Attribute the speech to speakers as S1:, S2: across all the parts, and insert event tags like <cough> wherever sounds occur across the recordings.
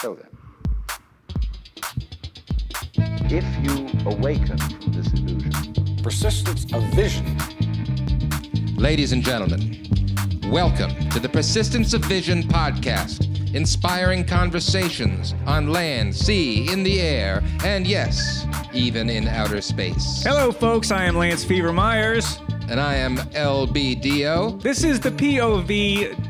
S1: So then, if you awaken from this illusion,
S2: Persistence of vision.
S3: Ladies and gentlemen, welcome to the Persistence of Vision podcast, inspiring conversations on land, sea, in the air, and yes, even in outer space.
S4: Hello, folks. I am Lance Fever Myers.
S3: And I am LBDO.
S4: This is the POV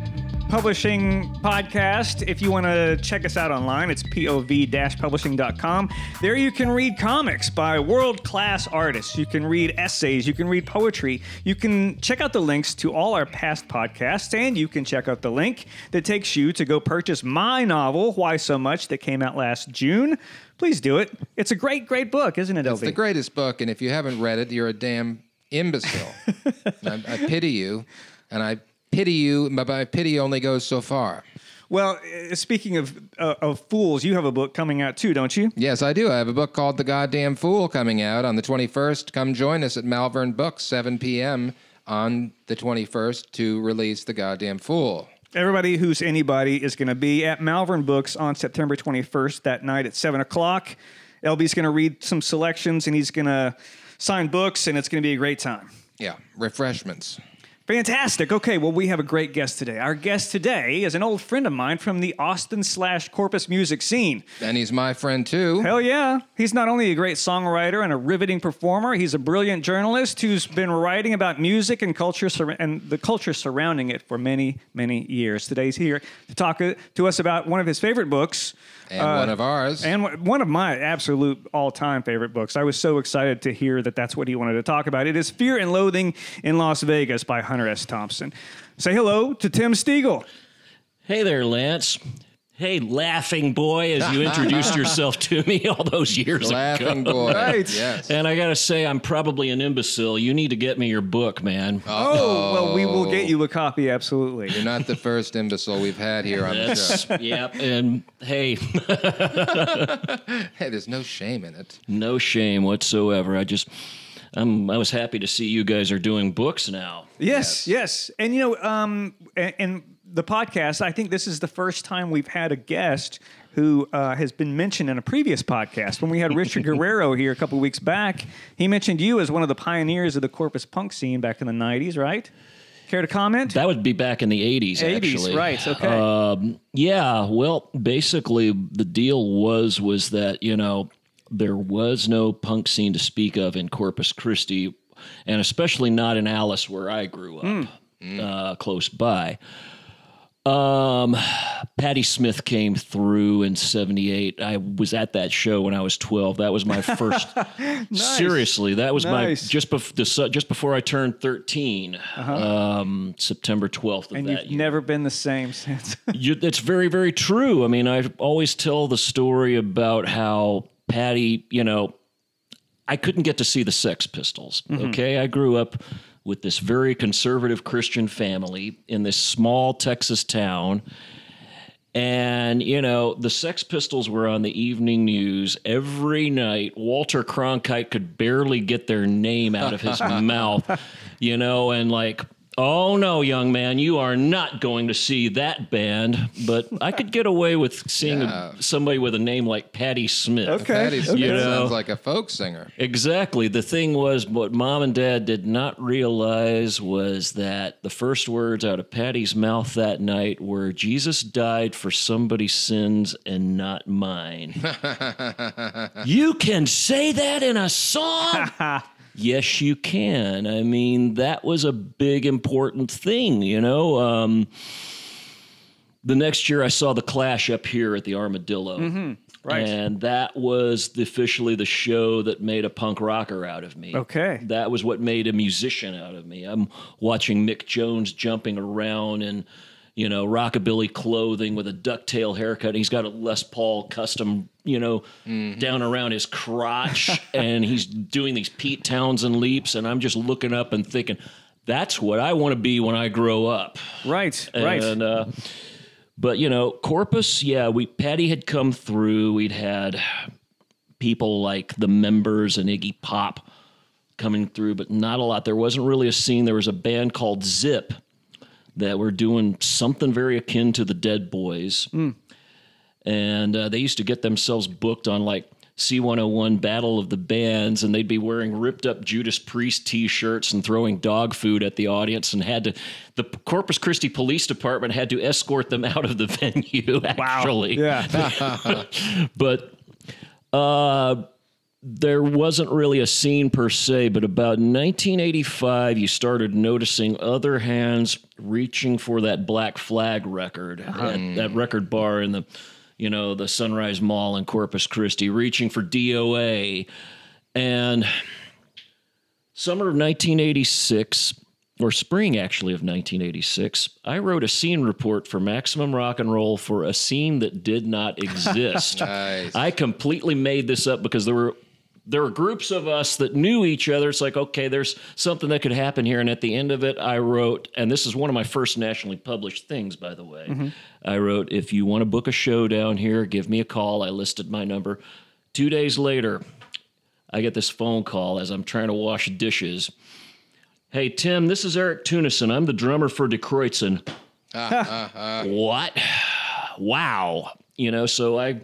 S4: Publishing Podcast. If you want to check us out online, it's pov publishing.com. There you can read comics by world class artists. You can read essays. You can read poetry. You can check out the links to all our past podcasts, and you can check out the link that takes you to go purchase my novel, Why So Much, that came out last June. Please do it. It's a great, great book, isn't it,
S3: It's the greatest book, and if you haven't read it, you're a damn imbecile. <laughs> I, I pity you, and I pity you, but my pity only goes so far.
S4: Well, uh, speaking of uh, of fools, you have a book coming out too, don't you?
S3: Yes, I do. I have a book called The Goddamn Fool coming out on the 21st. Come join us at Malvern Books, 7 p.m. on the 21st to release The Goddamn Fool.
S4: Everybody who's anybody is going to be at Malvern Books on September 21st that night at 7 o'clock. LB's going to read some selections and he's going to sign books, and it's going to be a great time.
S3: Yeah, refreshments.
S4: Fantastic. Okay, well, we have a great guest today. Our guest today is an old friend of mine from the Austin slash Corpus music scene.
S3: And he's my friend too.
S4: Hell yeah. He's not only a great songwriter and a riveting performer, he's a brilliant journalist who's been writing about music and culture sur- and the culture surrounding it for many, many years. Today he's here to talk uh, to us about one of his favorite books.
S3: And uh, one of ours.
S4: And one- one of my absolute all-time favorite books. I was so excited to hear that that's what he wanted to talk about. It is Fear and Loathing in Las Vegas by Hunter S. Thompson. Say hello to Tim Stegall.
S5: Hey there, Lance. Hey, laughing boy, as you introduced <laughs> yourself to me all those years
S3: Laughing
S5: ago.
S3: boy.
S4: Right.
S3: Yes.
S5: And I got to say, I'm probably an imbecile. You need to get me your book, man.
S4: Oh, well, we will get you a copy, absolutely.
S3: You're not the first imbecile we've had here on the show. <laughs>
S5: yep. And hey,
S3: Hey, there's no shame in it.
S5: no shame whatsoever. I just, I'm, I was happy to see you guys are doing books now.
S4: Yes, yes, and you know, um, and, and the podcast. I think this is the first time we've had a guest who uh, has been mentioned in a previous podcast. When we had Richard <laughs> Guerrero here a couple weeks back, he mentioned you as one of the pioneers of the Corpus punk scene back in the '90s, right? Care to comment?
S5: That would be back in the 80s,
S4: 80s,
S5: actually.
S4: right? Okay.
S5: Um, yeah, well, basically the deal was was that you know there was no punk scene to speak of in Corpus Christi, and especially not in Alice, where I grew up, Uh, close by. Um, Patti Smith came through in '78. I was at that show when I was 12. That was my first. <laughs> Seriously, that was
S4: Nice.
S5: my just before just before I turned 13. Um, September 12th of
S4: and you've
S5: year.
S4: never been the same since. <laughs>
S5: You, it's very, very true. I mean, I always tell the story about how Patti, you know, I couldn't get to see the Sex Pistols. Okay. I grew up with this very conservative Christian family in this small Texas town. And, you know, the Sex Pistols were on the evening news every night. Walter Cronkite could barely get their name out of his <laughs> mouth, you know, and like, oh no, young man, you are not going to see that band. But I could get away with seeing a- somebody with a name like Patti Smith.
S4: Okay.
S3: Patti Smith
S5: You know.
S3: sounds like a folk singer.
S5: Exactly. The thing was, what mom and dad did not realize was that the first words out of Patti's mouth that night were, Jesus died for somebody's sins and not mine. <laughs> you can say that in a song? <laughs> yes, you can. I mean, that was a big, important thing, you know? Um, the next year, I saw the Clash up here at the Armadillo.
S4: Right.
S5: And that was the, officially the show that made a punk rocker out of me.
S4: Okay.
S5: That was what made a musician out of me. I'm watching Mick Jones jumping around in, you know, rockabilly clothing with a ducktail haircut. He's got a Les Paul custom, you know, down around his crotch, <laughs> and he's doing these Pete Townshend leaps. And I'm just looking up and thinking, that's what I want to be when I grow up.
S4: right, right.
S5: And uh, but you know, Corpus, yeah, we Patti had come through. We'd had people like the members and Iggy Pop coming through, but not a lot. There wasn't really a scene. There was a band called Zip that were doing something very akin to the Dead Boys. and uh, they used to get themselves booked on like C101 Battle of the Bands, and they'd be wearing ripped up Judas Priest t shirts and throwing dog food at the audience, and had to, the Corpus Christi Police Department had to escort them <laughs> out of the venue, actually.
S4: Yeah. <laughs> <laughs>
S5: But uh, there wasn't really a scene per se, but about 1985, you started noticing other hands reaching for that Black Flag record uh-huh. at that record bar in the, you know, the Sunrise Mall in Corpus Christi, reaching for DOA. And summer of 1986, or spring actually of 1986, I wrote a scene report for Maximum Rock and Roll for a scene that did not <laughs> exist.
S3: Nice.
S5: I completely made this up because there were there were groups of us that knew each other. It's like, okay, there's something that could happen here. And at the end of it, I wrote, and this is one of my first nationally published things, by the way. Mm-hmm. I wrote, if you want to book a show down here, give me a call. I listed my number. Two days later, I get this phone call as I'm trying to wash dishes. Hey, Tim, this is Eric Tunison. I'm the drummer for Die Kreuzen. <laughs> Uh, uh, uh. what? <sighs> Wow. You know, so I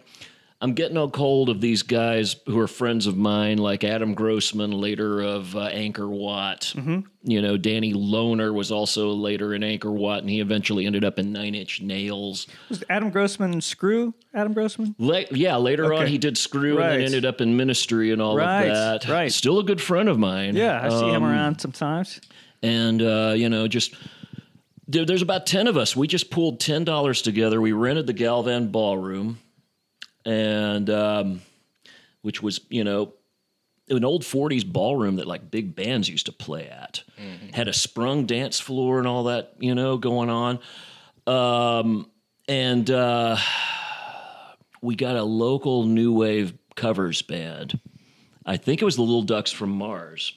S5: I'm getting a hold of these guys who are friends of mine, like Adam Grossman, later of uh, Angkor Wat. You know, Danny Lohner was also later in Angkor Wat, and he eventually ended up in Nine Inch Nails.
S4: Was Adam Grossman Skrew? Adam Grossman?
S5: La- yeah, later on he did Skrew and then ended up in Ministry and all
S4: Right,
S5: of that.
S4: right.
S5: Still a good friend of mine.
S4: Yeah, I see him
S5: Um,
S4: around sometimes.
S5: and uh, you know just there, there's about 10 of us we just pulled $10 together we rented the galvan ballroom and um, which was you know an old 40s ballroom that like big bands used to play at had a sprung dance floor and all that you know going on um, and uh, we got a local new wave covers band i think it was the little ducks from mars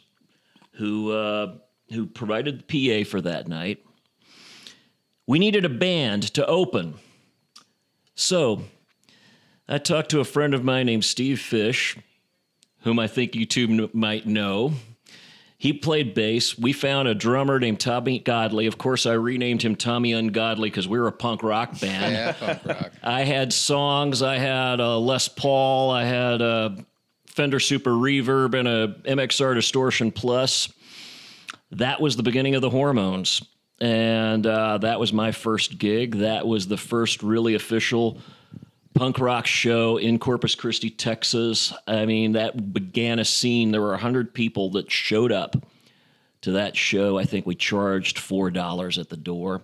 S5: who uh, who provided the PA for that night. We needed a band to open. So I talked to a friend of mine named Steve Fish, whom I think you two might know. He played bass. We found a drummer named Tommy Godley. Of course, I renamed him Tommy Ungodly because we were a punk rock band.
S3: Yeah, punk rock.
S5: I had songs. I had a Les Paul. I had a Fender Super Reverb and a MXR Distortion Plus. That was the beginning of the Hormones, and uh, that was my first gig. That was the first really official punk rock show in Corpus Christi, Texas. I mean, that began a scene. There were hundred people that showed up to that show. I think we charged four dollars at the door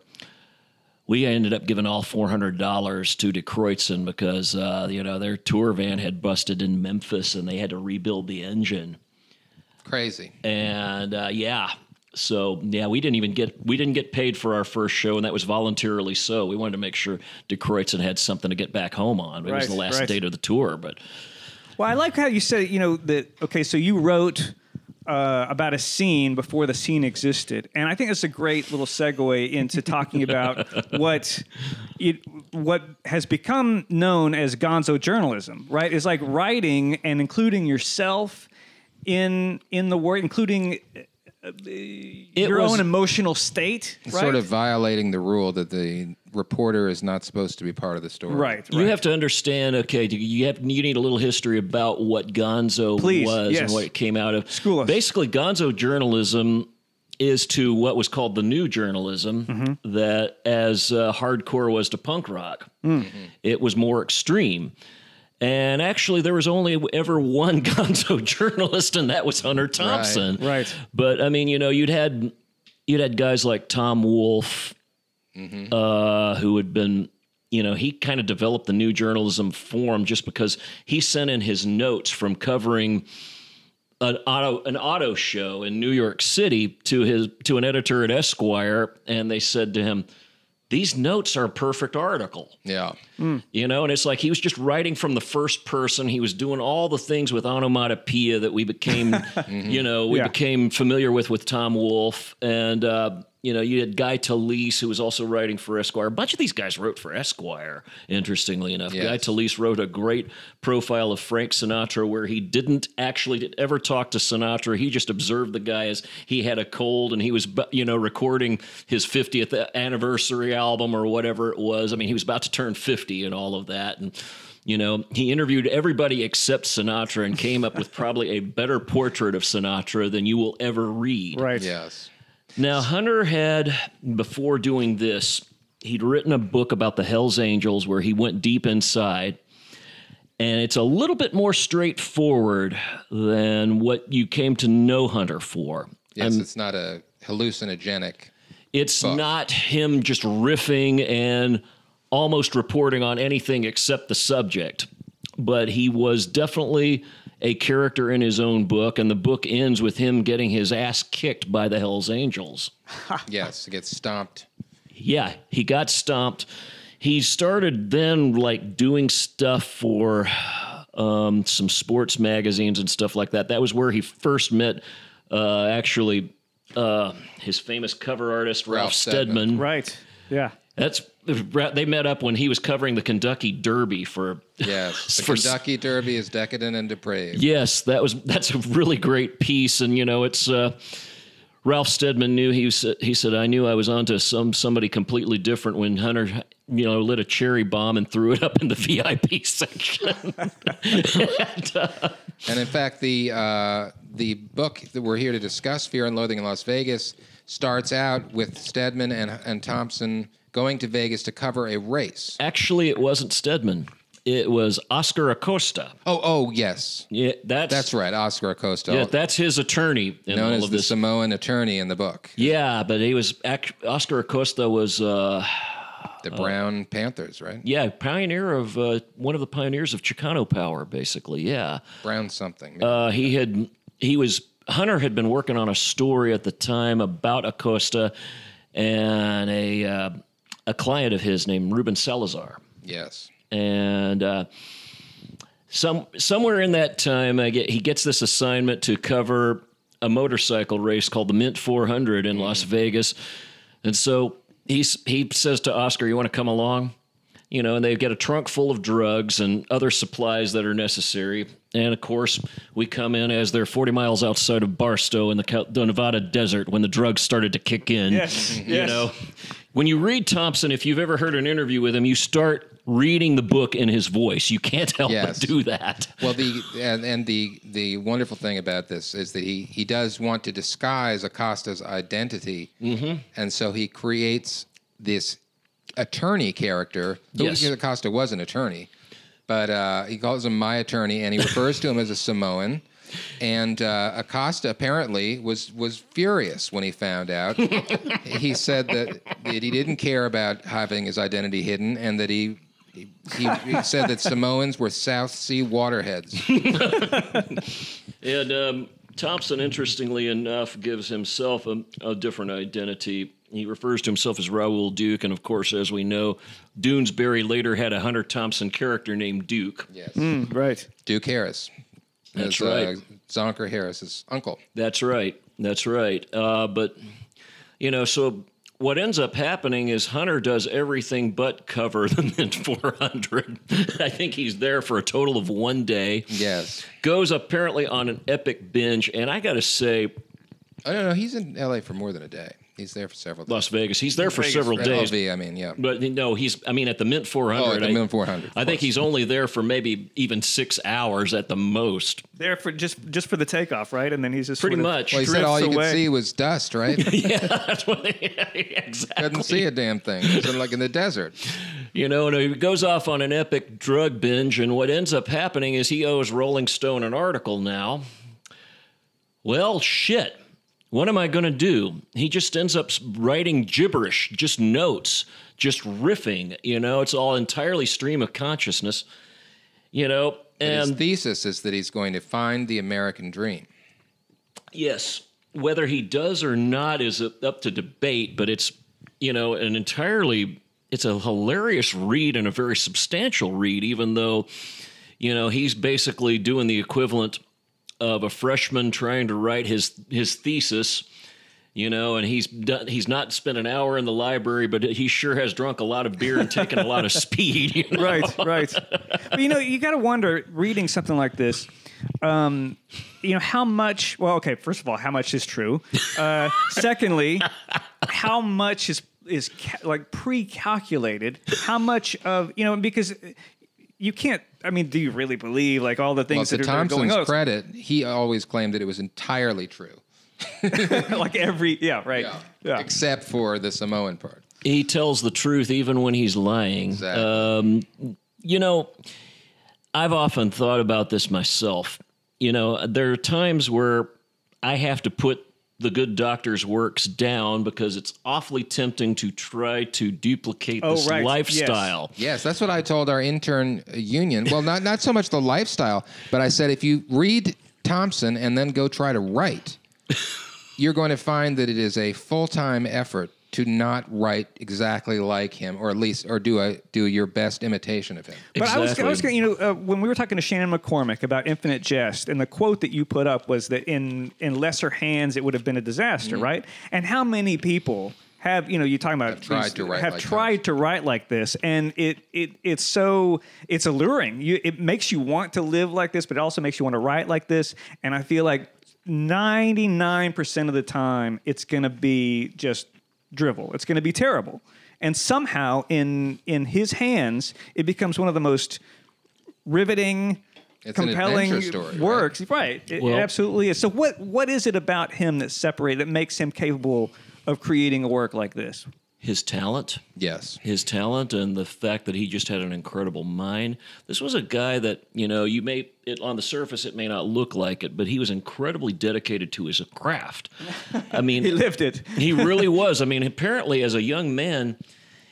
S5: we ended up giving all four hundred dollars to Die Kreuzen because uh, you know their tour van had busted in Memphis and they had to rebuild the engine.
S3: Crazy.
S5: And uh, yeah, so yeah, we didn't even get we didn't get paid for our first show, and that was voluntarily so. We wanted to make sure Die Kreuzen had something to get back home on. It was the last
S4: right.
S5: date of the tour, but
S4: Well, I like how you said, you know, that, okay, so you wrote uh, about a scene before the scene existed. And I think it's a great little segue into talking <laughs> about what it, what has become known as gonzo journalism, right? Is like writing and including yourself in in the work, including your
S5: was
S4: own emotional state, right?
S3: Sort of violating the rule that the reporter is not supposed to be part of the story.
S4: right.
S5: You have to understand. Okay, you have you need a little history about what Gonzo
S4: Please,
S5: was
S4: yes.
S5: and what it came out of.
S4: School us.
S5: Basically, Gonzo journalism is to what was called the new journalism
S4: Mm-hmm.
S5: that as uh, hardcore was to punk rock. It was more extreme. And actually, there was only ever one <laughs> Gonzo journalist, and that was Hunter Thompson.
S4: right. right.
S5: But I mean, you know, you'd had you'd had guys like Tom Wolfe, uh, who had been, you know, he kind of developed the new journalism form just because he sent in his notes from covering an auto an auto show in New York City to his to an editor at Esquire, and they said to him, "These notes are a perfect article."
S3: Yeah.
S5: You know, and it's like he was just writing from the first person. He was doing all the things with onomatopoeia that we became, <laughs> you know, we
S4: Yeah.
S5: became familiar with with Tom Wolfe. And uh, you know, you had Gay Talese, who was also writing for Esquire. A bunch of these guys wrote for Esquire, interestingly enough.
S3: Yes.
S5: Gay Talese wrote a great profile of Frank Sinatra where he didn't actually ever talk to Sinatra. He just observed the guy as he had a cold and he was, you know, recording his 50th anniversary album or whatever it was. I mean, he was about to turn 50 and all of that. And, you know, he interviewed everybody except Sinatra and came up with probably a better portrait of Sinatra than you will ever read.
S4: Right.
S3: Yes.
S5: Now, Hunter had, before doing this, he'd written a book about the Hells Angels where he went deep inside. And it's a little bit more straightforward than what you came to know Hunter for.
S3: Yes, it's not a hallucinogenic.
S5: It's
S3: Fuck.
S5: not him just riffing and almost reporting on anything except the subject, but he was definitely a character in his own book, and the book ends with him getting his ass kicked by the Hells Angels.
S3: Yes, it gets stomped.
S5: Yeah, he got stomped. He started then like doing stuff for um, some sports magazines and stuff like that. That was where he first met uh, actually uh, his famous cover artist Ralph,
S3: Ralph
S5: Steadman.
S3: Steadman.
S4: Right. Yeah.
S5: That's they met up when he was covering the Kentucky Derby for.
S3: Yes, <laughs> the
S5: For-
S3: Kentucky Derby is decadent and depraved.
S5: Yes, that was that's a really great piece, and you know it's. Uh, Ralph Steadman knew he was. He said, "I knew I was onto some somebody completely different when Hunter, you know, lit a cherry bomb and threw it up in the <laughs> VIP section." <laughs>
S3: And in fact, the uh, the book that we're here to discuss, Fear and Loathing in Las Vegas, starts out with Steadman and and Thompson going to Vegas to cover a race.
S5: Actually, it wasn't Steadman. It was Oscar Acosta.
S3: Oh, oh, yes,
S5: Yeah, that's
S3: that's right, Oscar Acosta,
S5: Yeah, that's his attorney in
S3: known
S5: all
S3: as
S5: of
S3: the
S5: this.
S3: Samoan attorney in the book,
S5: yeah, but he was Oscar Acosta was. Uh,
S3: the Brown Panthers, right?
S5: Yeah, pioneer of uh, one of the pioneers of Chicano power, basically. Yeah,
S3: Brown something.
S5: uh, he had he was Hunter had been working on a story at the time about Acosta and a uh, a client of his named Ruben Salazar,
S3: yes.
S5: and uh, some somewhere in that time, I get, he gets this assignment to cover a motorcycle race called the Mint 400 in Las Vegas, and so he's he says to Oscar, "You want to come along?" You know, and they get a trunk full of drugs and other supplies that are necessary. And of course, we come in as they're 40 miles outside of Barstow in the, Cal- the Nevada desert when the drugs started to kick in.
S4: Yes.
S5: You
S4: yes.
S5: know, when you read Thompson, if you've ever heard an interview with him, you start reading the book in his voice. You can't <laughs> help
S3: Yes.
S5: but do that.
S3: Well, the and, and the the wonderful thing about this is that he he does want to disguise Acosta's identity, mm-hmm. and so he creates this attorney character.
S5: Yes.
S3: Acosta was an attorney, but uh, he calls him my attorney, and he refers to him as a Samoan. And uh, Acosta apparently was was furious when he found out. <laughs> he said that, that he didn't care about having his identity hidden, and that he he, he, he said that Samoans were South Sea waterheads. <laughs>
S5: And um, Thompson, interestingly enough, gives himself a, a different identity. He refers to himself as Raoul Duke, and of course, as we know, Doonesbury later had a Hunter Thompson character named Duke.
S3: Yes.
S4: Right.
S3: Duke Harris.
S5: That's
S3: As, uh,
S5: right.
S3: Zonker Harris's uncle.
S5: That's right. That's right. Uh, but you know, so what ends up happening is Hunter does everything but cover the <laughs> Mint 400. I think he's there for a total of one day.
S3: Yes.
S5: Goes apparently on an epic binge, and I got to say,
S3: I don't know. he's in L.A. for more than a day. He's there for several days.
S5: Las Vegas. He's there for
S4: Vegas,
S5: several
S4: right.
S5: days.
S3: LV, I mean, yeah.
S5: But no, he's. I mean, at the Mint 400.
S3: Oh, at the
S5: I,
S3: Mint 400,
S5: I think he's only there for maybe even six hours at the most.
S4: There for just just for the takeoff, right? And then he's just
S5: Pretty
S4: sort of
S5: much.
S3: Well, he said all you
S4: away.
S3: could see was dust, right? <laughs>
S5: yeah, that's what. yeah, <laughs> exactly.
S3: Couldn't see a damn thing. It was like in the desert.
S5: You know, and he goes off on an epic drug binge, and what ends up happening is he owes Rolling Stone an article now. Well, shit. What am I going to do? He just ends up writing gibberish, just notes, just riffing. You know, it's all entirely stream of consciousness. You know,
S3: And his thesis is that he's going to find the American dream.
S5: Yes, whether he does or not is up to debate, but it's you know an entirely it's a hilarious read and a very substantial read, even though you know he's basically doing the equivalent of a freshman trying to write his his thesis, You know, and he's done, he's not spent an hour in the library, but he sure has drunk a lot of beer and taken a lot of <laughs> speed. You know?
S4: right, right. But you know, you got to wonder reading something like this. Um, you know how much? Well, okay. First of all, how much is true? Uh, secondly, how much is is ca- like pre-calculated? How much of you know because you can't. I mean, do you really believe like all the
S3: Well,
S4: things
S3: to
S4: that are, that are going
S3: Thompson's
S4: on?
S3: credit, he always claimed that it was entirely true, <laughs>
S4: like every yeah, right. Yeah.
S3: except for the Samoan part.
S5: he tells the truth even when he's lying.
S3: Exactly.
S5: Um, you know, I've often thought about this myself. You know, there are times where I have to put the good doctor's works down because it's awfully tempting to try to duplicate
S4: Oh,
S5: this
S4: right.
S5: Lifestyle.
S3: Yes, that's what I told our intern uh, union. Well, not not so much the lifestyle, but I said if you read Thompson and then go try to write, <laughs> you're going to find that it is a full time effort to not write exactly like him, or at least or do a do your best imitation of him.
S4: But I was, I was gonna, you know, uh, when we were talking to Shannon McCormick about Infinite Jest, and the quote that you put up was that in in lesser hands it would have been a disaster,
S3: Mm-hmm.
S4: right? And how many people have, you know, you're talking about
S3: tried
S4: these-
S3: to write
S4: have
S3: like
S4: tried to write like this, and it it it's so it's alluring. You it makes you want to live like this, but it also makes you want to write like this. And I feel like 99% of the time it's going to be just drivel. It's going to be terrible. And somehow in in his hands it becomes one of the most riveting
S3: It's
S4: compelling
S3: story,
S4: works. Right. It, it
S5: Well-
S4: absolutely is. So what what is it about him that separates that makes him capable of creating a work like this?
S5: His talent,
S3: Yes.
S5: his talent and the fact that he just had an incredible mind. This was a guy that, you know, you may it on the surface it may not look like it, but he was incredibly dedicated to his craft. I mean, <laughs>
S4: He lived it.
S5: he really was. I mean, apparently as a young man,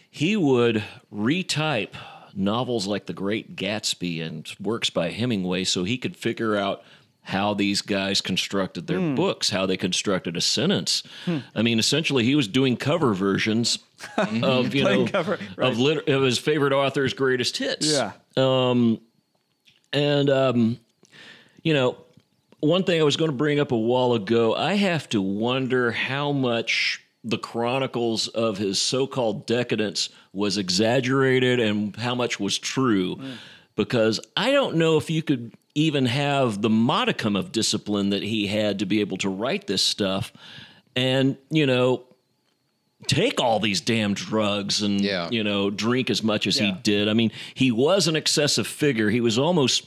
S5: he would retype novels like The Great Gatsby and works by Hemingway so he could figure out how these guys constructed their hmm. books, how they constructed a sentence. Hmm. I mean, essentially, he was doing cover versions <laughs> of you know
S4: cover, right.
S5: of, lit- of his favorite author's greatest hits.
S4: Yeah.
S5: Um, and, um, you know, one thing I was going to bring up a while ago, I have to wonder how much the chronicles of his so called decadence was exaggerated and how much was true. Hmm. Because I don't know if you could even have the modicum of discipline that he had to be able to write this stuff and, you know, take all these damn drugs and
S3: Yeah.
S5: you know drink as much as he did. I mean, he was an excessive figure. He was almost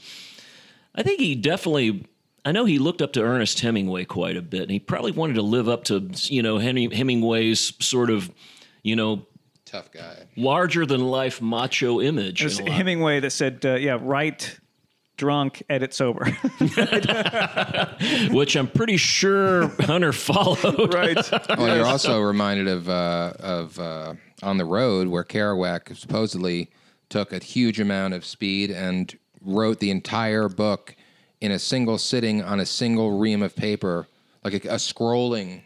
S5: I think he definitely I know he looked up to Ernest Hemingway quite a bit and he probably wanted to live up to, you know, Hen- Hemingway's sort of, you know,
S3: Tough guy.
S5: larger than life macho image.
S4: It was
S5: in a lot.
S4: Hemingway that said, uh, "Yeah, write drunk, edit sober." <laughs>
S5: which I'm pretty sure Hunter followed.
S4: right. <laughs>
S3: Well, you're also reminded of uh, of uh, on the road where Kerouac supposedly took a huge amount of speed and wrote the entire book in a single sitting on a single ream of paper, like a, a scrolling.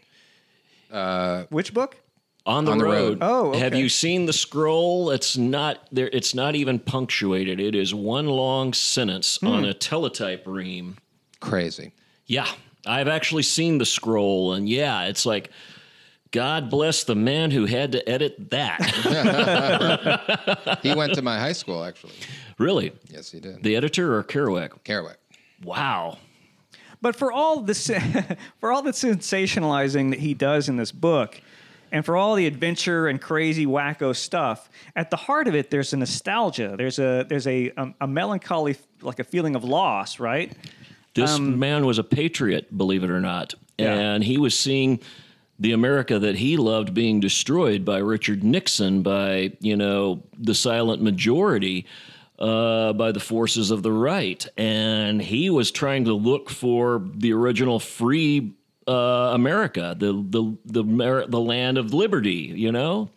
S4: Which book?
S5: On the,
S3: On the
S5: road.
S3: road.
S4: Oh,
S5: have you seen the scroll? It's not there. It's not even punctuated. It is one long sentence
S4: Hmm.
S5: on a teletype ream.
S3: Crazy.
S5: Yeah, I've actually seen the scroll, and yeah, it's like. God bless the man who had to edit that. <laughs>
S3: He went to my high school, actually.
S5: really?
S3: Yes, he did.
S5: The editor or Kerouac?
S3: Kerouac.
S5: Wow.
S4: But for all the <laughs> for all the sensationalizing that he does in this book, and for all the adventure and crazy wacko stuff, at the heart of it, there's a nostalgia. There's a there's a a, a melancholy, like a feeling of loss, right?
S5: This man was a patriot, believe it or not.
S4: Um, Yeah.
S5: And he was seeing the America that he loved being destroyed by Richard Nixon, by, you know, the silent majority, uh, by the forces of the right. And he was trying to look for the original free uh, America, the, the, the, the land of liberty, you know?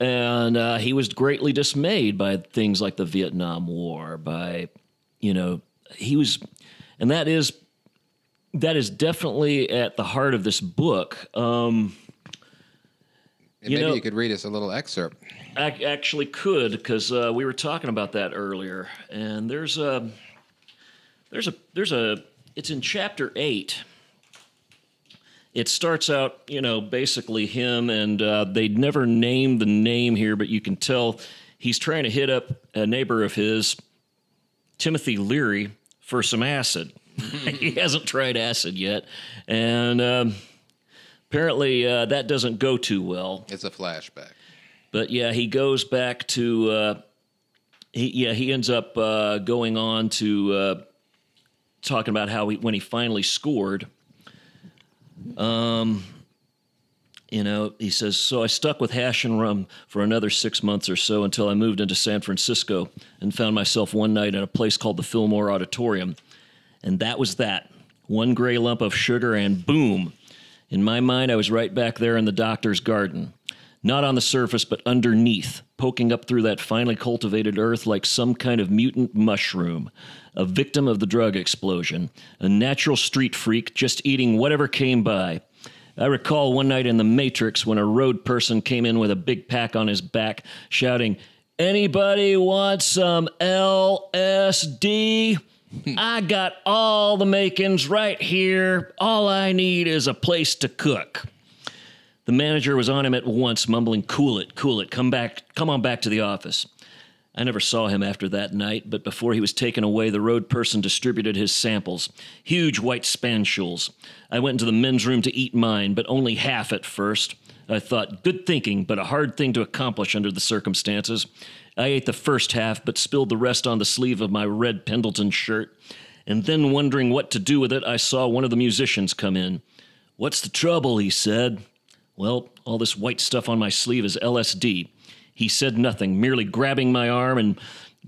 S5: And uh, he was greatly dismayed by things like the Vietnam War, by, you know, he was, and that is that is definitely at the heart of this book. Um,
S3: And
S5: You
S3: maybe
S5: know-
S3: you could read us a little excerpt.
S5: I actually could because uh, we were talking about that earlier, and there's a there's a there's a it's in chapter eight, it starts out, you know, basically him, and uh, they never name the name here, but you can tell he's trying to hit up a neighbor of his, Timothy Leary, for some acid. <laughs> he hasn't tried acid yet, and um, apparently uh, that doesn't go too well.
S3: It's a flashback.
S5: But yeah, he goes back to. Uh, he yeah he ends up uh, going on to uh, talking about how he when he finally scored. Um, you know, he says, so I stuck with hash and rum for another six months or so until I moved into San Francisco and found myself one night in a place called the Fillmore Auditorium. And that was that. One gray lump of sugar, and boom. In my mind, I was right back there in the doctor's garden. Not on the surface, but underneath, poking up through that finely cultivated earth like some kind of mutant mushroom. A victim of the drug explosion. A natural street freak just eating whatever came by. I recall one night in The Matrix when a road person came in with a big pack on his back, shouting, Anybody want some LSD? <laughs> I got all the makings right here. All I need is a place to cook. The manager was on him at once, mumbling, Cool it, cool it, come back, come on back to the office. I never saw him after that night, but before he was taken away, the road person distributed his samples huge white spansules. I went into the men's room to eat mine, but only half at first. I thought, good thinking, but a hard thing to accomplish under the circumstances. I ate the first half, but spilled the rest on the sleeve of my red Pendleton shirt. And then, wondering what to do with it, I saw one of the musicians come in. What's the trouble? he said. Well, all this white stuff on my sleeve is LSD. He said nothing, merely grabbing my arm and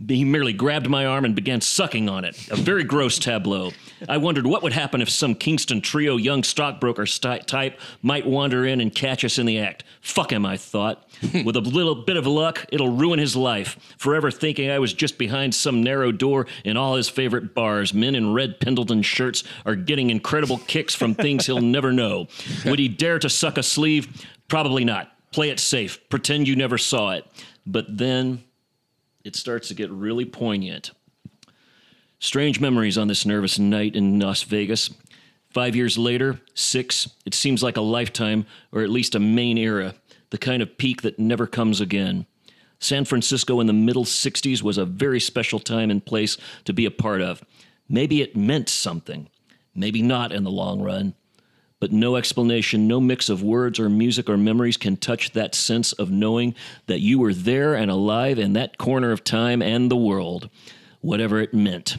S5: he merely grabbed my arm and began sucking on it. A very gross tableau. I wondered what would happen if some Kingston Trio young stockbroker st- type might wander in and catch us in the act. Fuck him, I thought. <laughs> With a little bit of luck, it'll ruin his life. Forever thinking I was just behind some narrow door in all his favorite bars. Men in red Pendleton shirts are getting incredible kicks from things he'll <laughs> never know. Would he dare to suck a sleeve? Probably not. Play it safe. Pretend you never saw it. But then it starts to get really poignant. Strange memories on this nervous night in Las Vegas. Five years later, six, it seems like a lifetime, or at least a main era, the kind of peak that never comes again. San Francisco in the middle 60s was a very special time and place to be a part of. Maybe it meant something, maybe not in the long run. But no explanation, no mix of words or music or memories can touch that sense of knowing that you were there and alive in that corner of time and the world, whatever it meant.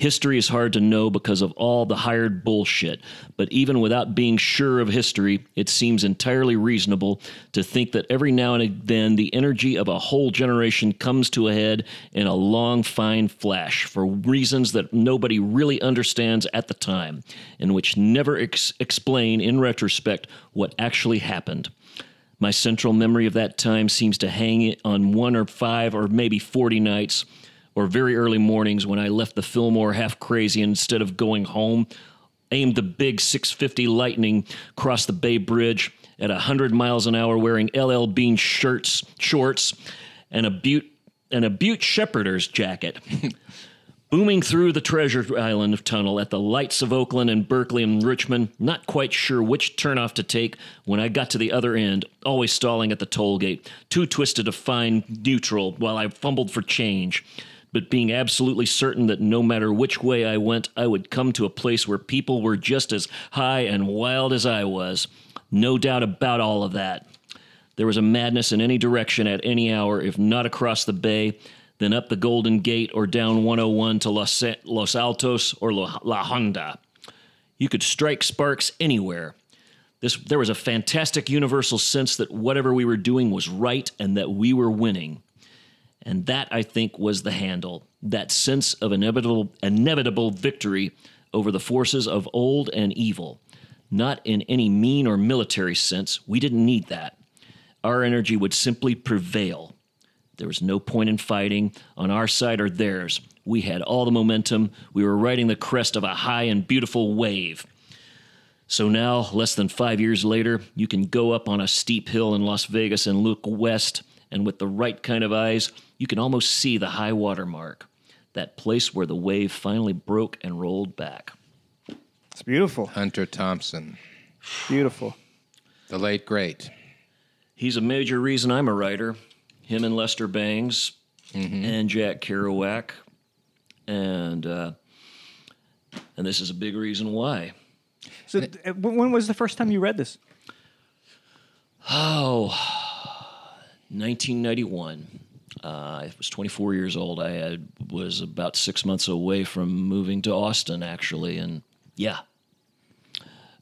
S5: History is hard to know because of all the hired bullshit, but even without being sure of history, it seems entirely reasonable to think that every now and then the energy of a whole generation comes to a head in a long, fine flash for reasons that nobody really understands at the time, and which never ex- explain in retrospect what actually happened. My central memory of that time seems to hang on one or five or maybe 40 nights or very early mornings when I left the Fillmore half crazy instead of going home, aimed the big 650 Lightning across the Bay Bridge at 100 miles an hour wearing LL Bean shirts, shorts, and a Butte, and a Butte Shepherders jacket. <laughs> Booming through the Treasure Island tunnel at the lights of Oakland and Berkeley and Richmond, not quite sure which turnoff to take when I got to the other end, always stalling at the toll gate, too twisted to find neutral while I fumbled for change but being absolutely certain that no matter which way I went, I would come to a place where people were just as high and wild as I was. No doubt about all of that. There was a madness in any direction at any hour, if not across the bay, then up the Golden Gate or down 101 to Los, Los Altos or La Honda. You could strike sparks anywhere. This, there was a fantastic universal sense that whatever we were doing was right and that we were winning. And that, I think, was the handle that sense of inevitable, inevitable victory over the forces of old and evil. Not in any mean or military sense. We didn't need that. Our energy would simply prevail. There was no point in fighting on our side or theirs. We had all the momentum. We were riding the crest of a high and beautiful wave. So now, less than five years later, you can go up on a steep hill in Las Vegas and look west, and with the right kind of eyes, you can almost see the high water mark, that place where the wave finally broke and rolled back.
S4: It's beautiful.
S3: Hunter Thompson.
S4: Beautiful.
S3: The late great.
S5: He's a major reason I'm a writer. Him and Lester Bangs and Jack Kerouac, and uh, and this is a big reason why.
S4: So, uh, when when was the first time you read this?
S5: Oh, 1991. Uh, I was 24 years old. I had, was about six months away from moving to Austin, actually, and yeah,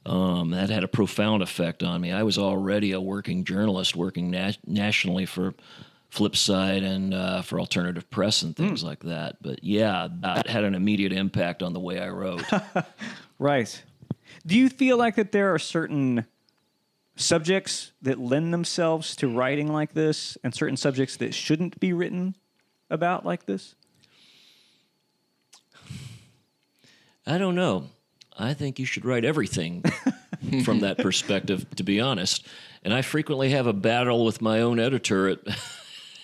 S5: um, that had a profound effect on me. I was already a working journalist, working na- nationally for Flipside and uh, for alternative press and things like that. But yeah, that had an immediate impact on the way I wrote. <laughs>
S4: Right. Do you feel like that there are certain subjects that lend themselves to writing like this and certain subjects that shouldn't be written about like this?
S5: I don't know. I think you should write everything <laughs> from that perspective, to be honest. And I frequently have a battle with my own editor at,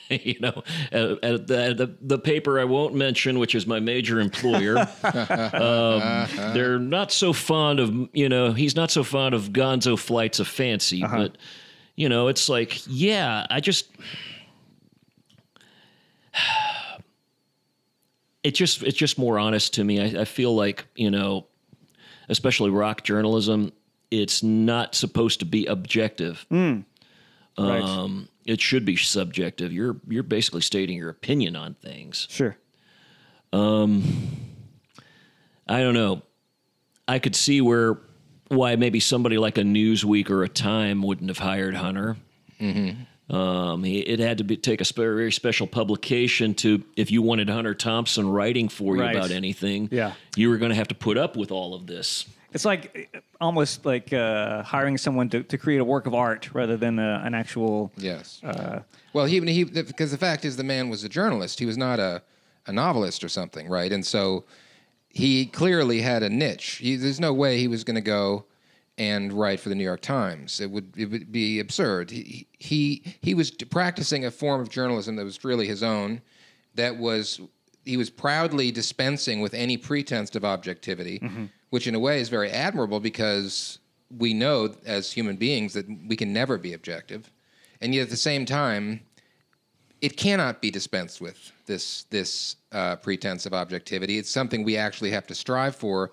S5: <laughs> you know, at, at the, the the paper I won't mention, which is my major employer. <laughs> um, they're not so fond of, you know, he's not so fond of Gonzo flights of fancy, but you know, it's like, yeah, I just. <sighs> It just it's just more honest to me. I, I feel like you know, especially rock journalism, it's not supposed to be objective.
S4: Right.
S5: Um, it should be subjective. You're you're basically stating your opinion on things.
S4: sure.
S5: Um, I don't know. I could see where why maybe somebody like a Newsweek or a Time wouldn't have hired Hunter. Hmm. Um, he, it had to be, take a spe- very special publication to if you wanted Hunter Thompson writing for you
S4: Right.
S5: about anything.
S4: Yeah.
S5: you were going to have to put up with all of this.
S4: It's like uh, almost like uh, hiring someone to, to create a work of art rather than uh, an actual.
S3: Yes. well, he, he because the fact is the man was a journalist. He was not a, a novelist or something, right? And so he clearly had a niche. He, there's no way he was going to go and write for the New York Times. It would it would be absurd. He he he was practicing a form of journalism that was really his own. That was he was proudly dispensing with any pretense of objectivity, which in a way is very admirable because we know as human beings that we can never be objective, and yet at the same time, it cannot be dispensed with this this uh, pretense of objectivity. It's something we actually have to strive for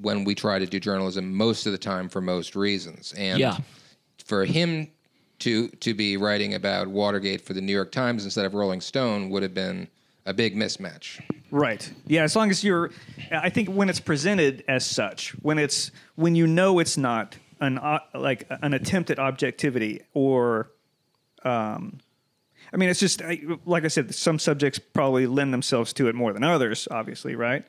S3: when we try to do journalism most of the time for most reasons. And
S5: Yeah.
S3: for him to to be writing about Watergate for the New York Times instead of Rolling Stone would have been a big mismatch.
S4: Right. Yeah. As long as you're, I think when it's presented as such, when it's when you know it's not an uh, like an attempt at objectivity or, um, I mean, it's just I, like I said, some subjects probably lend themselves to it more than others. Obviously, right.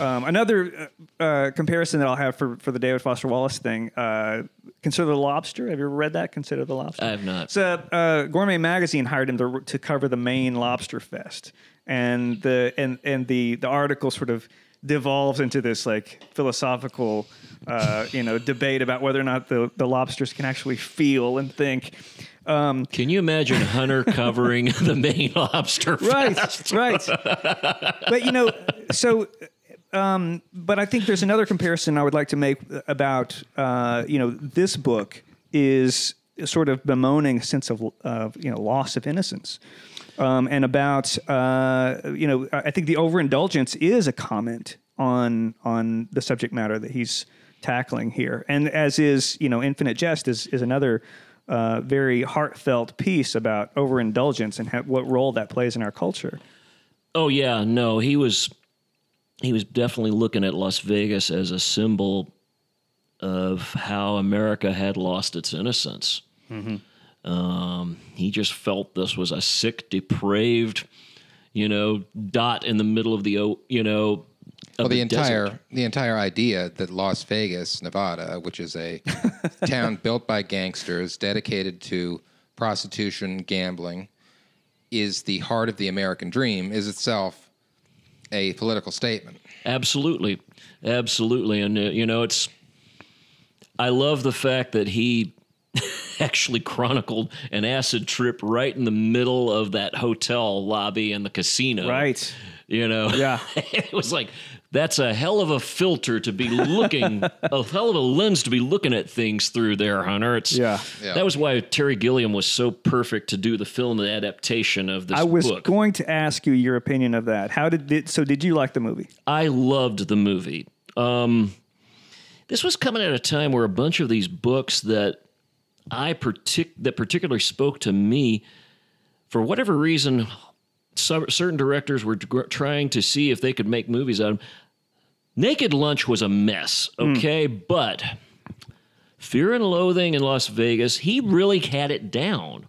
S4: Um, another uh, uh, comparison that I'll have for, for the David Foster Wallace thing. Uh, Consider the Lobster. Have you ever read that? Consider the Lobster.
S5: I have not.
S4: So uh, Gourmet Magazine hired him to, to cover the Maine Lobster Fest, and the and and the the article sort of devolves into this like philosophical, uh, you know, debate about whether or not the the lobsters can actually feel and think. Um,
S5: Can you imagine Hunter covering the Maine lobster? <laughs>
S4: right, right. but you know, so. Um, but I think there's another comparison I would like to make about uh, you know this book is sort of bemoaning a sense of of you know loss of innocence. Um, and about uh, you know, I think the overindulgence is a comment on on the subject matter that he's tackling here, and as is you know, Infinite Jest is is another uh, very heartfelt piece about overindulgence and ha- what role that plays in our culture.
S5: Oh yeah, no, he was he was definitely looking at Las Vegas as a symbol of how America had lost its innocence. Um, he just felt this was a sick, depraved, you know, dot in the middle of the you know. Of
S3: Well, the,
S5: desert.
S3: entire the entire idea that Las Vegas, Nevada, which is a <laughs> town built by gangsters dedicated to prostitution, gambling, is the heart of the American dream, is itself a political statement.
S5: Absolutely, absolutely, and uh, you know it's. I love the fact that he <laughs> actually chronicled an acid trip right in the middle of that hotel lobby and the casino.
S4: Right.
S5: You know,
S4: Yeah. <laughs>
S5: it was like that's a hell of a filter to be looking, <laughs> a hell of a lens to be looking at things through there, Hunter. It's
S4: Yeah.
S3: Yeah.
S5: That was why Terry Gilliam was so perfect to do the film adaptation of this
S4: I was
S5: book.
S4: going to ask you your opinion of that. How did it, so? Did you like the movie?
S5: I loved the movie. Um, this was coming at a time where a bunch of these books that I partic- that particularly spoke to me, for whatever reason, some, certain directors were gr- trying to see if they could make movies out of. 'em. Naked Lunch was a mess, okay, but Fear and Loathing in Las Vegas, he really had it down,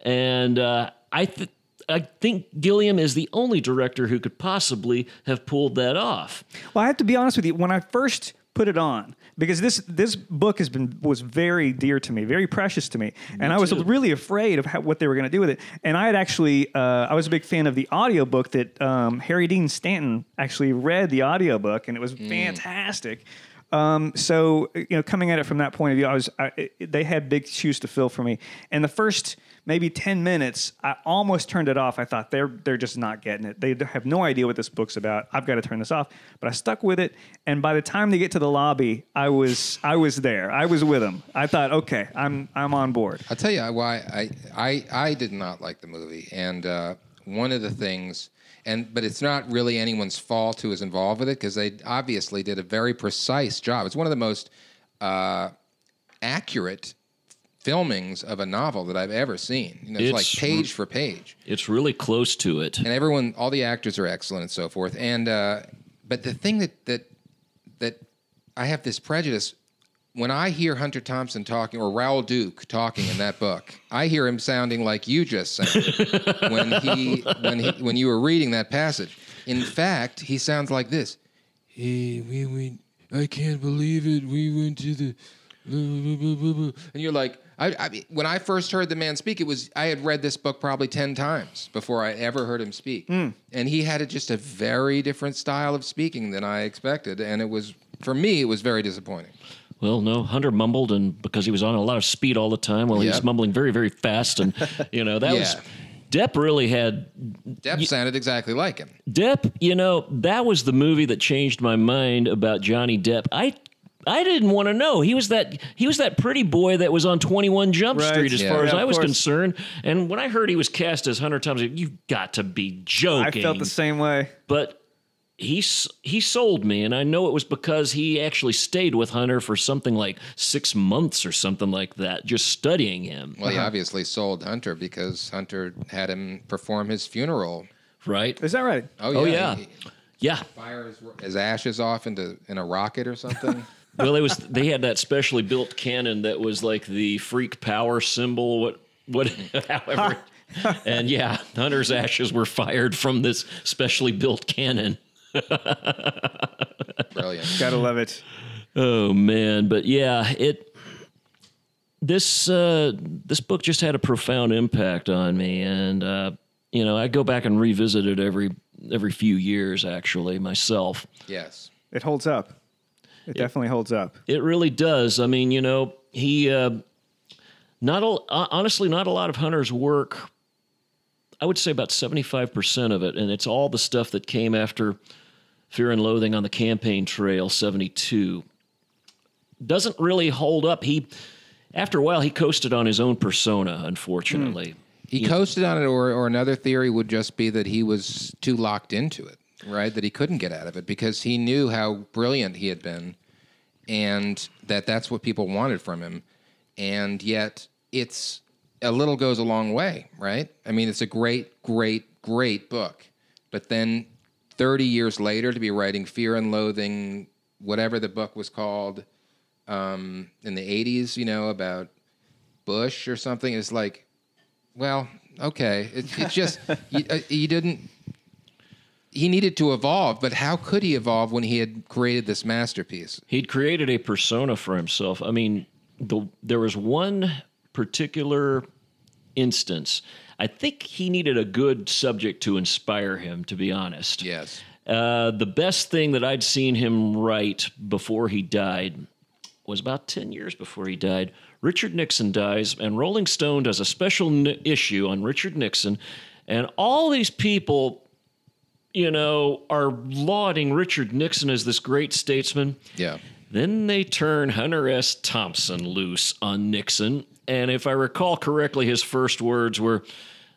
S5: and uh, I th- I think Gilliam is the only director who could possibly have pulled that off.
S4: Well, I have to be honest with you. When I first put it on, because this this book has been was very dear to me, very precious to me, and I was
S5: too.
S4: really afraid of how, what they were going to do with it. And I had actually, uh, I was a big fan of the audiobook that um, Harry Dean Stanton actually read the audiobook, and it was fantastic. Um, so you know, coming at it from that point of view, I was I, they had big shoes to fill for me. And the first maybe ten minutes, I almost turned it off. I thought they're they're just not getting it. They have no idea what this book's about. I've got to turn this off. But I stuck with it, and by the time they get to the lobby, I was I was there. I was with them. I thought, okay, I'm I'm on board.
S3: I'll tell you why I I I did not like the movie, and uh, one of the things, and but it's not really anyone's fault who was involved with it because they obviously did a very precise job. It's one of the most uh, accurate filmings of a novel that I've ever seen. You know, it's,
S5: It's-
S3: like page for page
S5: It's really close to it.
S3: and everyone, all the actors are excellent and so forth. And uh, but the thing that that that I have this prejudice when I hear Hunter Thompson talking or Raoul Duke talking in that book, I hear him sounding like you just sounded <laughs> when he when he when you were reading that passage. In fact, he sounds like this. Hey, we went. I can't believe it. We went to the. And you're like, I, I when I first heard the man speak, it was I had read this book probably ten times before I ever heard him speak, hmm. and he had a, just a very different style of speaking than I expected, and it was for me it was very disappointing.
S5: Well, no, Hunter mumbled, and because he was on a lot of speed all the time, while he was mumbling very, very fast, and <laughs> you know that was Depp really had
S3: Depp sounded exactly like him.
S5: Depp. You know that was the movie that changed my mind about Johnny Depp. I. I didn't want to know. He was that he was that pretty boy that was on 21 Jump
S4: Right.
S5: Street as
S3: Yeah.
S5: far as
S4: Yeah,
S5: I was
S4: course.
S5: concerned. And when I heard he was cast as Hunter Thompson, you got to be joking.
S4: I felt the same way.
S5: but he he sold me, and I know it was because he actually stayed with Hunter for something like six months or something like that, just studying him.
S3: Well, he uh-huh. obviously sold Hunter because Hunter had him perform his funeral.
S5: Right?
S4: Is that right?
S3: Oh, oh yeah,
S5: Oh, yeah.
S3: He-
S5: Yeah.
S3: fire his, his ashes off into in a rocket or something. <laughs>
S5: Well, it was they had that specially built cannon that was like the freak power symbol. What what? <laughs> However. And yeah, Hunter's ashes were fired from this specially built cannon. <laughs>
S3: Brilliant.
S4: Gotta love it.
S5: Oh man, but yeah, it this uh, this book just had a profound impact on me, and uh, you know I go back and revisit it every every few years actually myself.
S3: Yes.
S4: It holds up. It definitely holds up.
S5: It really does. I mean, you know, he uh, not a, honestly not a lot of Hunter's work. I would say about seventy five percent of it, and it's all the stuff that came after Fear and Loathing on the Campaign Trail seventy two. Doesn't really hold up. He after a while he coasted on his own persona. Unfortunately,
S3: He coasted on it, or, or another theory would just be that he was too locked into it, right? That he couldn't get out of it because he knew how brilliant he had been, and that that's what people wanted from him. And yet, it's a little goes a long way, right? I mean, it's a great, great, great book, but then thirty years later, to be writing Fear and Loathing, whatever the book was called, um, in the '80s, you know, about Bush or something, is like well, okay. It, it's just <laughs> you, uh, you didn't. He needed to evolve, but how could he evolve when he had created this masterpiece?
S5: he'd created a persona for himself. I mean, the, there was one particular instance. I think he needed a good subject to inspire him, to be honest.
S3: Yes.
S5: Uh, the best thing that I'd seen him write before he died was about 10 years before he died. Richard Nixon dies, and Rolling Stone does a special n- issue on Richard Nixon. And all these people, you know, are lauding Richard Nixon as this great statesman.
S3: Yeah.
S5: Then they turn Hunter S. Thompson loose on Nixon. And if I recall correctly, his first words were,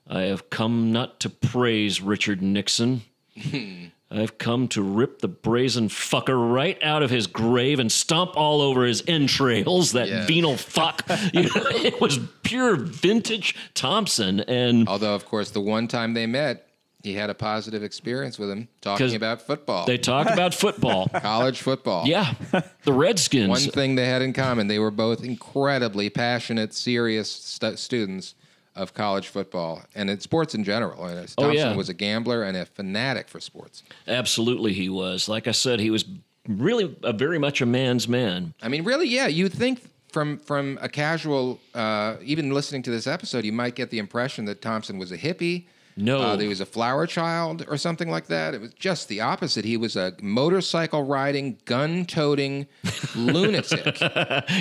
S5: I have come not to praise Richard Nixon. Hmm. I've come to rip the brazen fucker right out of his grave and stomp all over his entrails, that
S3: Yeah.
S5: venal fuck. <laughs> You know, it was pure vintage Thompson. And
S3: Although, of course, the one time they met, he had a positive experience with him talking about football,
S5: they talked about football. <laughs>
S3: college football.
S5: Yeah, the Redskins.
S3: One thing they had in common, they were both incredibly passionate, serious stu- students of college football and in sports in general. And Thompson
S5: Oh, yeah.
S3: was a gambler and a fanatic for sports.
S5: Absolutely, he was. Like I said, he was really a, very much a man's man.
S3: I mean, really, yeah. You'd think from from a casual, uh, even listening to this episode, you might get the impression that Thompson was a hippie.
S5: No.
S3: uh, he was a flower child or something like that. It was just the opposite. He was a motorcycle riding, gun toting <laughs> lunatic.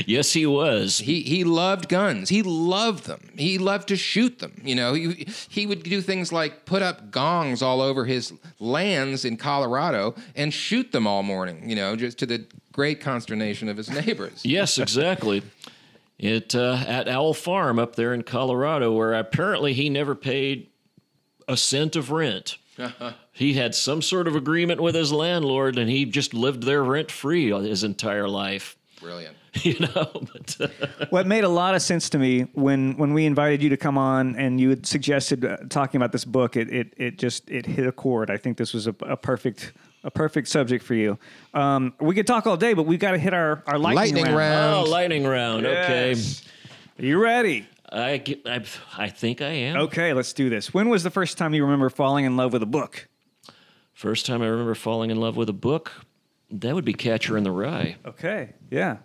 S5: Yes, he was.
S3: He he loved guns. He loved them. He loved to shoot them. You know, he, he would do things like put up gongs all over his lands in Colorado and shoot them all morning. You know, just to the great consternation of his neighbors.
S5: Yes, exactly. <laughs> It uh, at Owl Farm up there in Colorado, where apparently he never paid a cent of rent. <laughs> he had some sort of agreement with his landlord, and he just lived there rent free his entire life.
S3: Brilliant. <laughs>
S5: You know, but, uh, <laughs>
S4: What made a lot of sense to me when when we invited you to come on and you had suggested uh, talking about this book, it it it just it hit a chord. I think this was a, a perfect a perfect subject for you. Um, we could talk all day, but we've got to hit our our lightning,
S3: Lightning round.
S5: oh, lightning round. Okay,
S4: Are you ready?
S5: I, get- I I think I am.
S4: Okay, let's do this. When was the first time you remember falling in love with a book?
S5: First time I remember falling in love with a book, that would be Catcher in the Rye.
S4: Okay, yeah,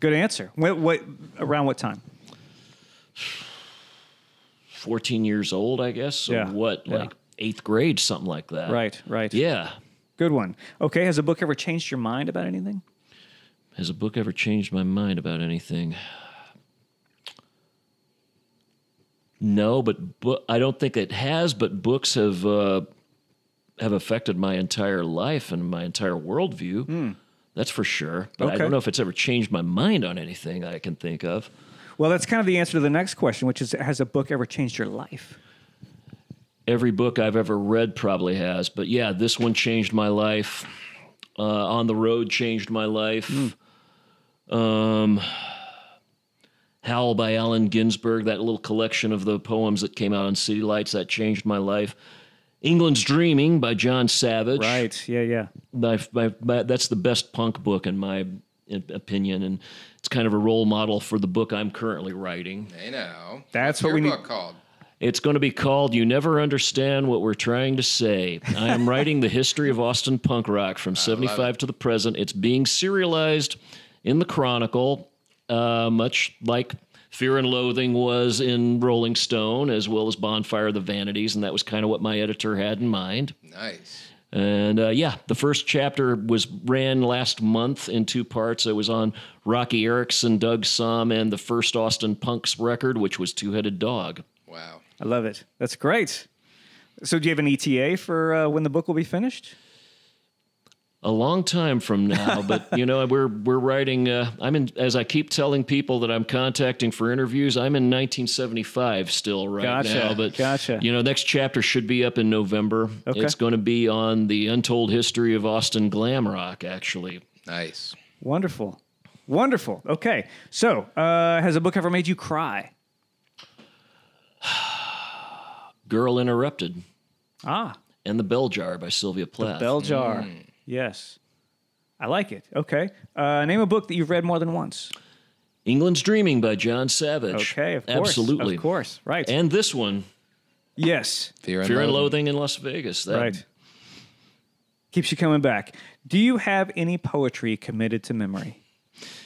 S4: good answer. What, what around what time?
S5: 14 years old, I guess. So
S4: Yeah,
S5: what,
S4: yeah.
S5: like eighth grade, something like that.
S4: Right, right.
S5: Yeah.
S4: good one. Okay, has a book ever changed your mind about anything?
S5: Has a book ever changed my mind about anything? No, but bu- I don't think it has. But books have uh, have affected my entire life and my entire worldview. That's for sure. But I
S4: Hmm.
S5: Don't know if it's ever changed my mind on anything I can think of.
S4: Well, that's kind of the answer to the next question, which is has a book ever changed your life?
S5: Every book I've ever read probably has, but yeah, this one changed my life. Uh, On the Road changed my life. Um, Howl by Allen Ginsberg, that little collection of the poems that came out on City Lights, that changed my life. England's Dreaming by John Savage.
S4: Right. Yeah, yeah.
S5: My, my, my, that's the best punk book in my opinion, and it's kind of a role model for the book I'm currently writing.
S3: Hey now.
S4: That's
S3: What's
S4: what
S3: your
S4: we need-
S3: book called?
S5: It's going to be called You Never Understand What We're Trying to Say. I am writing the history of Austin punk rock from 75 to the present. It's being serialized in the Chronicle, uh, much like Fear and Loathing was in Rolling Stone, as well as Bonfire of the Vanities, and that was kind of what my editor had in mind.
S3: Nice.
S5: And uh, yeah, the first chapter was ran last month in two parts. I was on Roky Erickson, Doug Sahm, and the first Austin Punks record, which was Two Headed Dog.
S3: Wow.
S4: I love it. That's great. So, do you have an ETA for uh, when the book will be finished?
S5: A long time from now <laughs> but you know we're we're writing uh, i'm in as i keep telling people that i'm contacting for interviews i'm in 1975 still right
S4: Gotcha,
S5: now but
S4: gotcha.
S5: you know next chapter should be up in november
S4: Okay.
S5: it's going to be on the untold history of austin glam rock actually
S3: Nice.
S4: Wonderful. Wonderful. Okay. So, uh, has a book ever made you cry? <sighs>
S5: girl interrupted
S4: Ah,
S5: and the bell jar by sylvia plath The
S4: Bell Jar. Yes. I like it. Okay. Uh, name a book that you've read more than once.
S5: england's dreaming by john savage
S4: Okay, of course.
S5: absolutely
S4: Of course. Right.
S5: and this one
S4: yes.
S3: Fear and,
S5: fear and
S3: Loathing.
S5: loathing in las vegas that,
S4: Right. Keeps you coming back. Do you have any poetry committed to memory?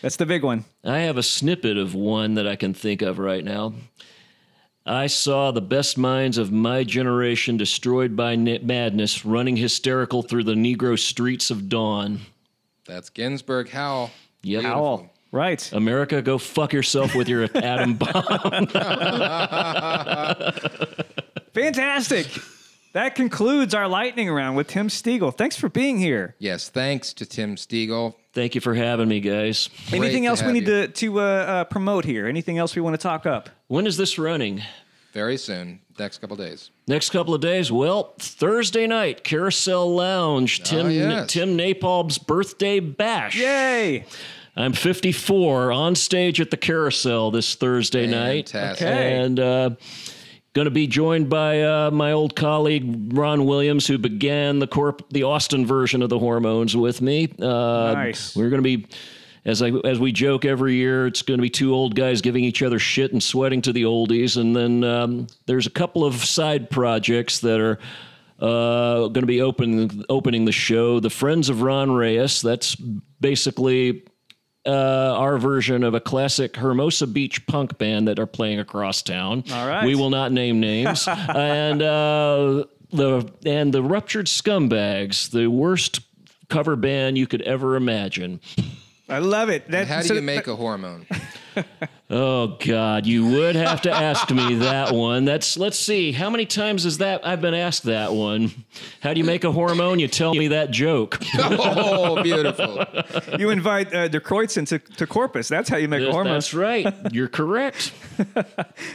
S4: That's the big one.
S5: I have a snippet of one that I can think of right now. I saw the best minds of my generation destroyed by na- madness, running hysterical through the Negro streets of dawn.
S3: That's Ginsberg Howl.
S5: Yep.
S4: Owl. Right.
S5: America, go fuck yourself with your <laughs> atom bomb. <laughs>
S4: Fantastic. That concludes our lightning round with Tim Stegall. Thanks for being here.
S3: Yes, thanks to Tim Stegall.
S5: Thank you for having me, guys.
S4: Anything
S3: to
S4: else we need
S3: you.
S4: to to uh, uh, promote here? Anything else we want to talk up?
S5: When is this running?
S3: Very soon, next couple days.
S5: Next couple of days. Well, Thursday night, Carousel Lounge, Tim
S3: Ah, yes.
S5: Tim Napalm's birthday bash.
S4: Yay!
S5: I'm 54 on stage at the Carousel this Thursday night.
S3: Fantastic.
S4: Okay.
S5: And uh, going to be joined by uh, my old colleague Ron Williams, who began the corp the Austin version of the Hormones with me. Uh,
S4: Nice.
S5: We're going to be. As I as we joke every year, it's going to be two old guys giving each other shit and sweating to the oldies, and then um, there's a couple of side projects that are uh, going to be opening opening the show. The Friends of Ron Reyes. That's basically uh, our version of a classic Hermosa Beach punk band that are playing across town.
S4: All right.
S5: we will not name names. <laughs> and uh, the and the Ruptured Scumbags, the worst cover band you could ever imagine.
S4: I love it. That,
S3: How do
S4: so-
S3: you make a hormone? <laughs>
S5: Oh God, you would have to ask me that one. That's let's see, how many times is that I've been asked that one? How do you make a hormone? You tell me that joke. <laughs>
S3: oh, beautiful.
S4: you invite uh, Die Kreuzen to, to Corpus. That's how you make a hormone.
S5: That's right. You're correct. <laughs>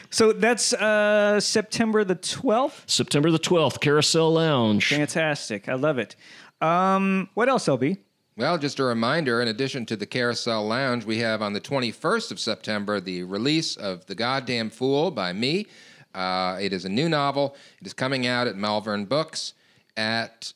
S4: So that's uh, September the 12th.
S5: September the 12th, Carousel Lounge.
S4: Fantastic. I love it. Um, what else, LB?
S3: Well, just a reminder in addition to the Carousel Lounge, we have on the 21st of September the release of The Goddamn Fool by me. Uh, it is a new novel. It is coming out at Malvern Books at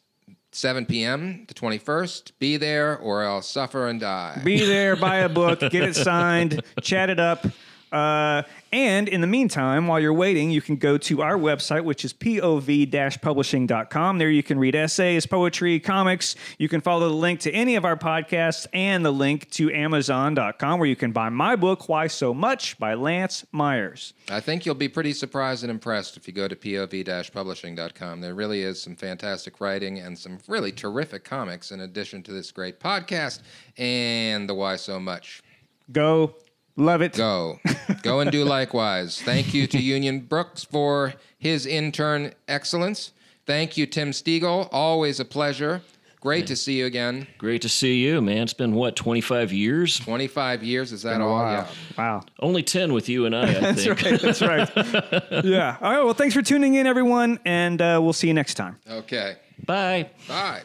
S3: 7 p.m. the 21st. Be there or else suffer and die.
S4: Be there, buy a book, get it signed, chat it up. Uh, and in the meantime, while you're waiting, you can go to our website, which is pov-publishing.com. There you can read essays, poetry, comics. You can follow the link to any of our podcasts and the link to amazon.com where you can buy my book, Why So Much by Lance Myers.
S3: I think you'll be pretty surprised and impressed if you go to pov-publishing.com. There really is some fantastic writing and some really terrific comics in addition to this great podcast and the Why So Much.
S4: Go. Love it.
S3: Go. Go and do <laughs> likewise. Thank you to Union Brooks for his intern excellence. Thank you, Tim Stegall. Always a pleasure. Great to see you again.
S5: Great to see you, man. It's been what, 25 years?
S3: 25 years, is that all? Yeah.
S4: Wow.
S5: Only 10 with you and I, I <laughs>
S4: That's
S5: think.
S4: right. That's right. <laughs> yeah. All right. Well, thanks for tuning in, everyone, and uh, we'll see you next time.
S3: Okay.
S5: Bye.
S3: Bye.